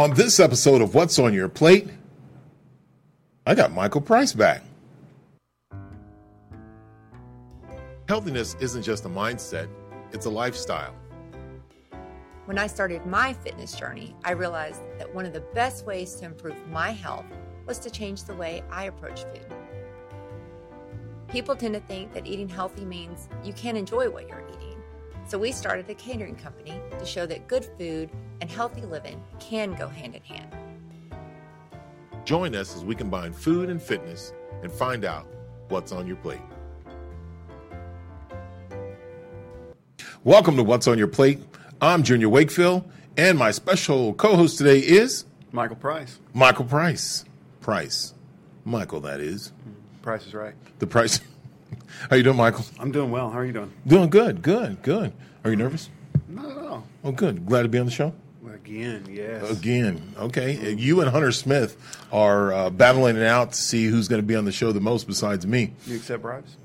On this episode of What's on Your Plate, I got Michael Price back. Healthiness isn't just a mindset, it's a lifestyle. When I started my fitness journey, I realized that one of the best ways to improve my health was to change the way I approach food. People tend to think that eating healthy means you can't enjoy what you're eating. So we started a catering company to show that good food and healthy living can go hand in hand. Join us as we combine food and fitness and find out what's on your plate. Welcome to What's on Your Plate. I'm Junior Wakefield, and my special co host today is Michael Price. Michael Price. Price. Michael, that is. Price is right. The price. How you doing, Michael? I'm doing well. How are you doing? Doing good, good, good. Are you nervous? Not at all. Oh, good. Glad to be on the show. Again, yes. Again, okay. You and Hunter Smith are uh, battling it out to see who's going to be on the show the most besides me. You accept bribes?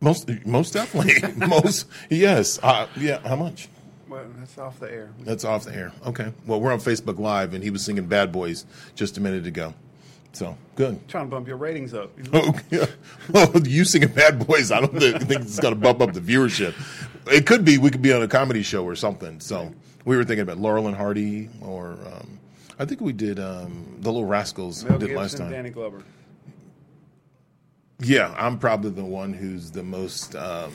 Most, most definitely. most, yes. Uh, yeah. How much? Well, that's off the air. That's off the air. Okay. Well, we're on Facebook Live, and he was singing "Bad Boys" just a minute ago. So good. Trying to bump your ratings up. Okay. Well, you singing "Bad Boys," I don't think, think it's going to bump up the viewership. It could be. We could be on a comedy show or something. So we were thinking about Laurel and Hardy, or um, I think we did um, the Little Rascals Mel did Gibson, last time. Danny Glover. Yeah, I'm probably the one who's the most um,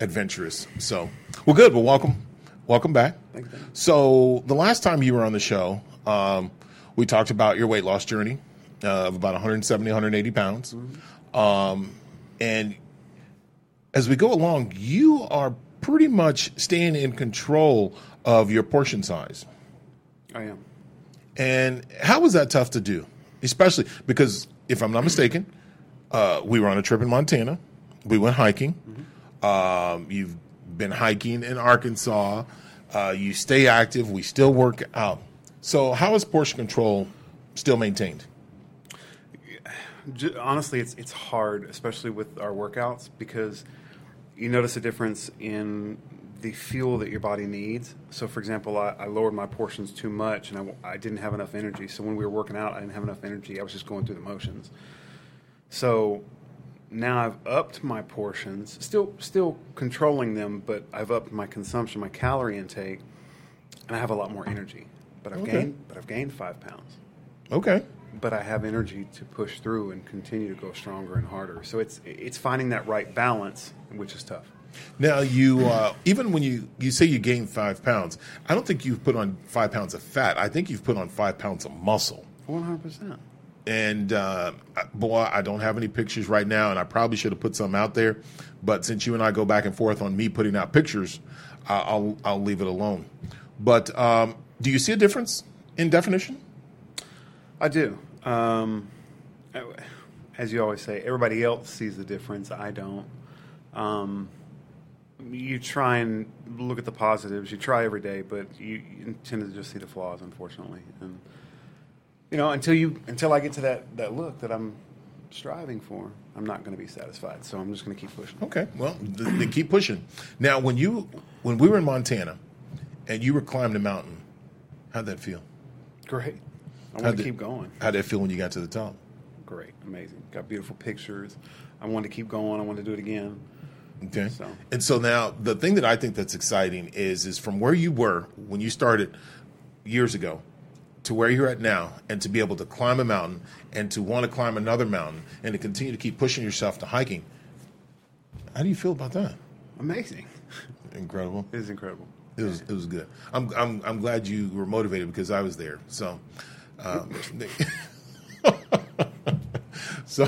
adventurous. So, well, good. Well, welcome, welcome back. Thank you. So, the last time you were on the show, um, we talked about your weight loss journey uh, of about 170, 180 pounds, um, and as we go along, you are pretty much staying in control of your portion size. I am. And how was that tough to do? Especially because, if I'm not mistaken, uh, we were on a trip in Montana. We went hiking. Um, you've been hiking in Arkansas. Uh, you stay active. We still work out. So, how is portion control still maintained? J- honestly, it's it's hard, especially with our workouts, because you notice a difference in the fuel that your body needs. So, for example, I, I lowered my portions too much, and I, I didn't have enough energy. So when we were working out, I didn't have enough energy. I was just going through the motions. So now I've upped my portions, still still controlling them, but I've upped my consumption, my calorie intake, and I have a lot more energy. But I've Okay. gained but I've gained five pounds Okay. But I have energy to push through and continue to go stronger and harder. So it's it's finding that right balance, which is tough. Now, you uh, even when you you say you gained five pounds, I don't think you've put on five pounds of fat. I think you've put on five pounds of muscle. One hundred percent. And uh, boy, I don't have any pictures right now, and I probably should have put some out there. But since you and I go back and forth on me putting out pictures, uh, I'll I'll leave it alone. But um, do you see a difference in definition? I do. Um, as you always say, everybody else sees the difference. I don't. Um, you try and look at the positives. You try every day, but you, you tend to just see the flaws, unfortunately. And you know, until you until I get to that that look that I'm striving for, I'm not going to be satisfied. So I'm just going to keep pushing. Okay, well, th- they keep pushing. Now, when you when we were in Montana, and you were climbing the mountain, how'd that feel? Great. I want to keep going. How did it feel when you got to the top? Great, amazing. Got beautiful pictures. I wanted to keep going. I wanted to do it again. Okay. So- And so now the thing that I think that's exciting is is from where you were when you started years ago to where you're at now and to be able to climb a mountain and to want to climb another mountain and to continue to keep pushing yourself to hiking. How do you feel about that? Amazing. Incredible. It is incredible. It was it was good. I'm I'm I'm glad you were motivated because I was there. So um, so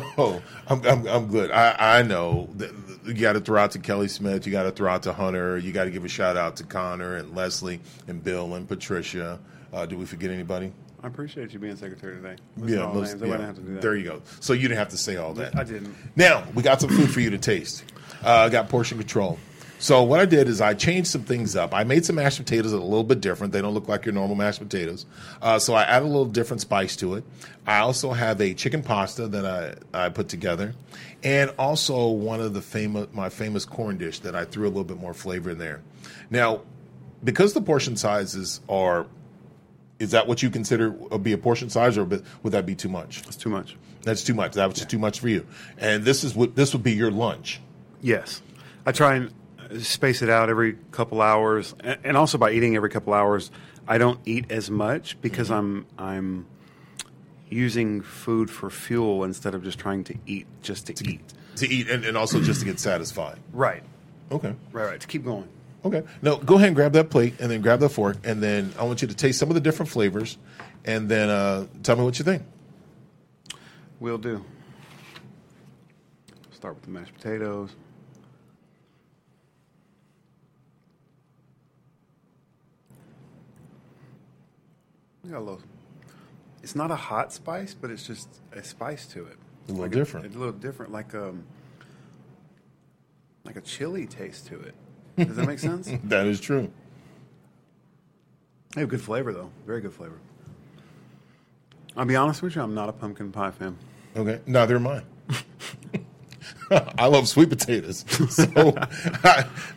I'm, I'm I'm good. I I know that you got to throw out to Kelly Smith. You got to throw out to Hunter. You got to give a shout out to Connor and Leslie and Bill and Patricia. Uh, did we forget anybody? I appreciate you being secretary today. Listen to most- names. I wouldn't have to do that. there you go. So you didn't have to say all that. I didn't. Now we got some food for you to taste. Uh, I got portion control. So what I did is I changed some things up. I made some mashed potatoes that are a little bit different. They don't look like your normal mashed potatoes. Uh, so I added a little different spice to it. I also have a chicken pasta that I, I put together, and also one of the famous my famous corn dish that I threw a little bit more flavor in there. Now, because the portion sizes are Is that what you consider be a portion size, or would that be too much? That's too much. That's too much. That was just too much for you. And this is what this would be your lunch. Yes, I try and space it out every couple hours, and also by eating every couple hours, I don't eat as much because I'm I'm using food for fuel instead of just trying to eat just to, eat. To eat and, and also just to get satisfied. Right, Okay. right, right. To keep going. Okay. No, go ahead and grab that plate and then grab the fork and then I want you to taste some of the different flavors and then uh, tell me what you think. Will do. Start with the mashed potatoes. Got a little. It's not a hot spice, but it's just a spice to it. A little Like different. it's a little different, like um, like a chili taste to it. Does that make sense? That is true. They have good flavor though. Very good flavor. I'll be honest with you, I'm not a pumpkin pie fan. Okay. Neither am I. I love sweet potatoes. So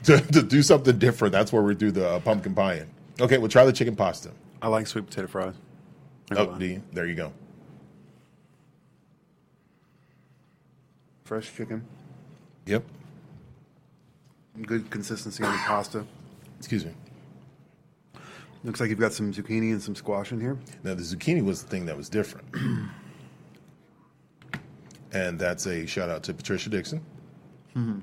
to, to do something different, that's where we do the uh, pumpkin pie in. Okay, we'll try the chicken pasta. I like sweet potato fries. Oh, D, there you go. Fresh chicken. Yep. Good consistency on the pasta. Excuse me. Looks like you've got some zucchini and some squash in here. Now, the zucchini was the thing that was different. and that's a shout out to Patricia Dixon. Hmm.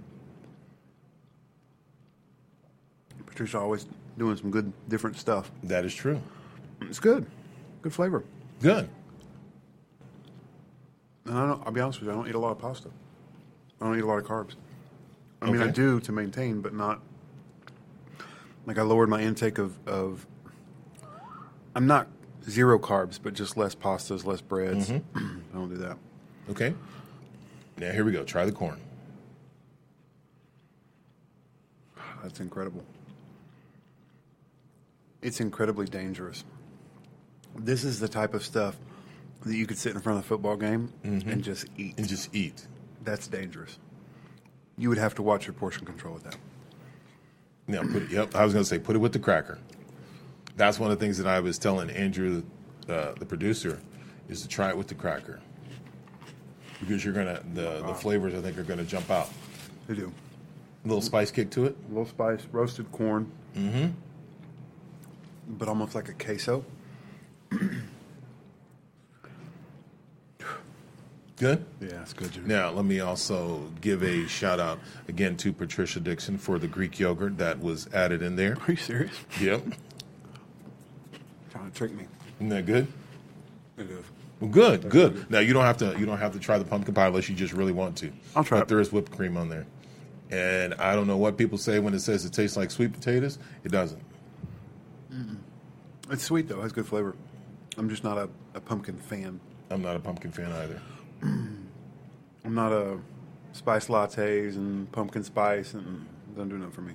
Patricia always doing some good, different stuff. That is true. It's good. Good flavor. Good. And I don't, I'll be honest with you, I don't eat a lot of pasta. I don't eat a lot of carbs. I mean, I do to maintain, but not. Like, I lowered my intake of. of I'm not zero carbs, but just less pastas, less breads. Mm-hmm. I don't do that. Okay. Now, here we go. Try the corn. That's incredible. It's incredibly dangerous. This is the type of stuff that you could sit in front of a football game and just eat. And just eat. That's dangerous. You would have to watch your portion control with that. Yeah, put it, yep. I was going to say, put it with the cracker. That's one of the things that I was telling Andrew, uh, the producer, is to try it with the cracker. Because you're gonna the, the flavors I think are gonna jump out. They do. A little spice kick to it. A little spice, roasted corn. Mm-hmm. But almost like a queso. Good. Yeah, it's good. Now, let me also give a shout out again to Patricia Dixon for the Greek yogurt that was added in there. Are you serious? Yep. Trying to trick me. Isn't that good? It is. Well, good, good. Now you don't have to you don't have to try the pumpkin pie unless you just really want to. I'll try But it. there is whipped cream on there, and I don't know what people say when it says it tastes like sweet potatoes. It doesn't. It's sweet though. It has good flavor. I'm just not a, a pumpkin fan. I'm not a pumpkin fan either. I'm not a spice lattes and pumpkin spice and don't do nothing for me.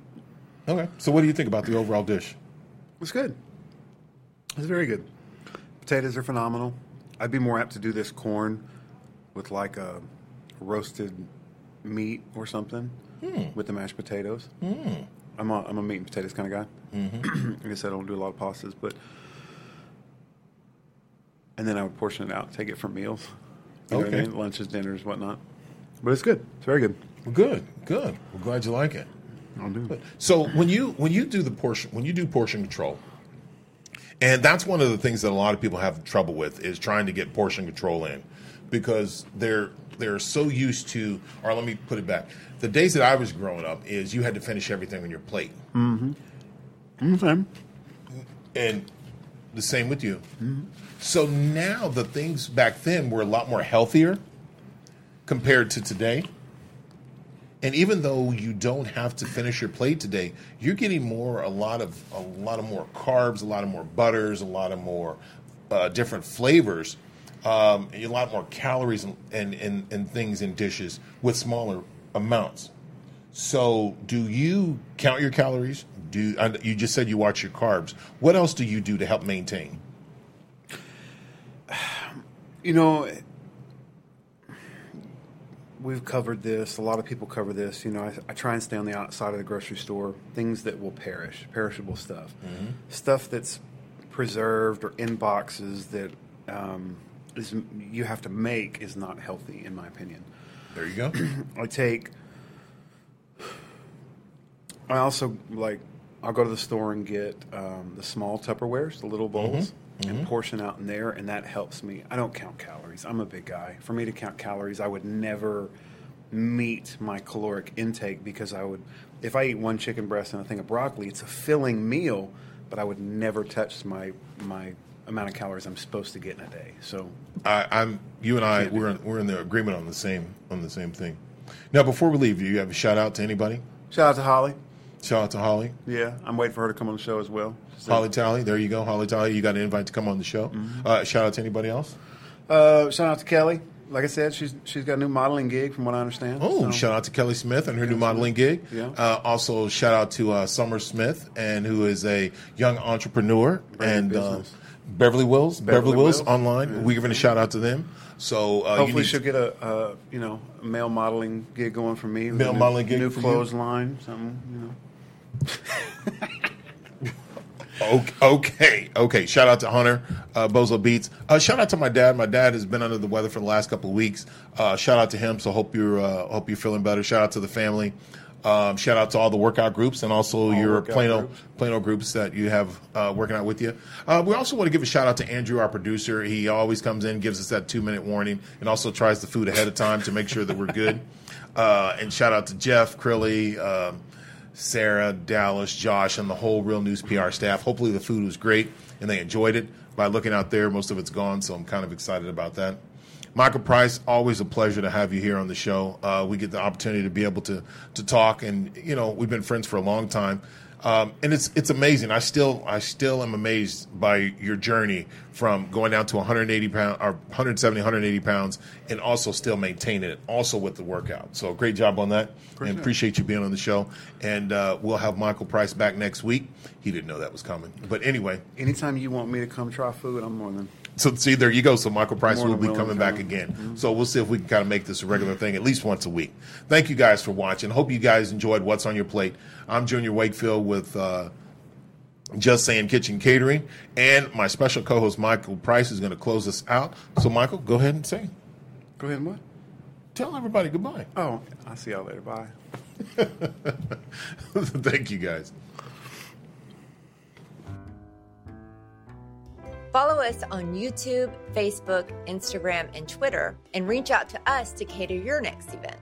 Okay. So what do you think about the overall dish? It's good. It's very good. Potatoes are phenomenal. I'd be more apt to do this corn with like a roasted meat or something with the mashed potatoes. I'm a, I'm a meat and potatoes kind of guy. Mm-hmm. I said, I don't do a lot of pastas, but and then I would portion it out, take it for meals. You know what I Okay. mean? Lunches, dinners, whatnot. But it's good. It's very good. Well, good, good. We're glad you like it. I'll do it. So when you when you do the portion when you do portion control, and that's one of the things that a lot of people have trouble with is trying to get portion control in, because they're they're so used to. Or let me put it back: the days that I was growing up is you had to finish everything on your plate, Mm-hmm. Okay. and the same with you. So now the things back then were a lot more healthier compared to today. And even though you don't have to finish your plate today, you're getting more a lot of a lot of more carbs, a lot of more butters, a lot of more uh, different flavors, um, a lot more calories and, and, and, and things in dishes with smaller amounts. So, do you count your calories? Do and you just said you watch your carbs? What else do you do to help maintain? You know, we've covered this. A lot of people cover this. You know, I, I try and stay on the outside of the grocery store. Things that will perish, perishable stuff, stuff that's preserved or in boxes that um, is you have to make is not healthy, in my opinion. There you go. I take. I also like. I'll go to the store and get um, the small Tupperwares, the little bowls, and portion out in there, and that helps me. I don't count calories. I'm a big guy. For me to count calories, I would never meet my caloric intake because I would, if I eat one chicken breast and a thing of broccoli, it's a filling meal, but I would never touch my my amount of calories I'm supposed to get in a day. So I, I'm you and I we're in, we're in the agreement on the same on the same thing. Now, before we leave, do you have a shout out to anybody? shout out to Holly. Shout out to Holly, Yeah, I'm waiting for her to come on the show as well. So- Holly Talley. There you go, Holly Talley. You got an invite to come on the show. Mm-hmm. Uh, shout out to anybody else? Uh, shout out to Kelly. Like I said, she's she's got a new modeling gig, from what I understand. Oh, So- shout out to Kelly Smith and her new modeling gig. Yeah. Uh, also, shout out to uh, Summer Smith, and who is a young entrepreneur Brand and uh. Beverly Wills. Beverly, Beverly Wills, Wills. online. We're giving a shout out to them. So uh, you Hopefully, she'll get a, a you know male modeling gig going for me. Male new, modeling gig new clothes line, something. You know. Okay, okay. Shout out to Hunter, uh, Bozo Beats. Uh, shout out to my dad. My dad has been under the weather for the last couple of weeks. Uh, shout out to him. So hope you're uh, hope you're feeling better. Shout out to the family. Um, shout out to all the workout groups and also your Plano groups. Plano groups that you have uh, working out with you. Uh, we also want to give a shout out to Andrew, our producer. He always comes in, gives us that two minute warning, and also tries the food ahead of time to make sure that we're good. Uh, and shout out to Jeff Crilley. Um, Sarah, Dallas, Josh, and the whole Real News PR staff. Hopefully, the food was great and they enjoyed it. By looking out there, most of it's gone, so I'm kind of excited about that. Michael Price, always a pleasure to have you here on the show. Uh, we get the opportunity to be able to to talk, and you know we've been friends for a long time, um, and it's it's amazing. I still I still am amazed by your journey from going down to 180 pounds or 170 180 pounds, and also still maintaining it, also with the workout. So great job on that, and appreciate you being on the show. And uh, we'll have Michael Price back next week. He didn't know that was coming, but anyway. Anytime you want me to come try food, I'm more than. So see, there you go. So Michael Price will be coming back again. So we'll see if we can kind of make this a regular thing, at least once a week. Thank you guys for watching. Hope you guys enjoyed what's on your plate. I'm Junior Wakefield with uh, Just Saying Kitchen Catering, and my special co-host Michael Price is going to close us out. So Michael, go ahead and say, Go ahead and what? tell everybody goodbye. Oh, I'll see y'all later. Bye. Thank you guys. Follow us on YouTube, Facebook, Instagram, and Twitter, and reach out to us to cater your next event.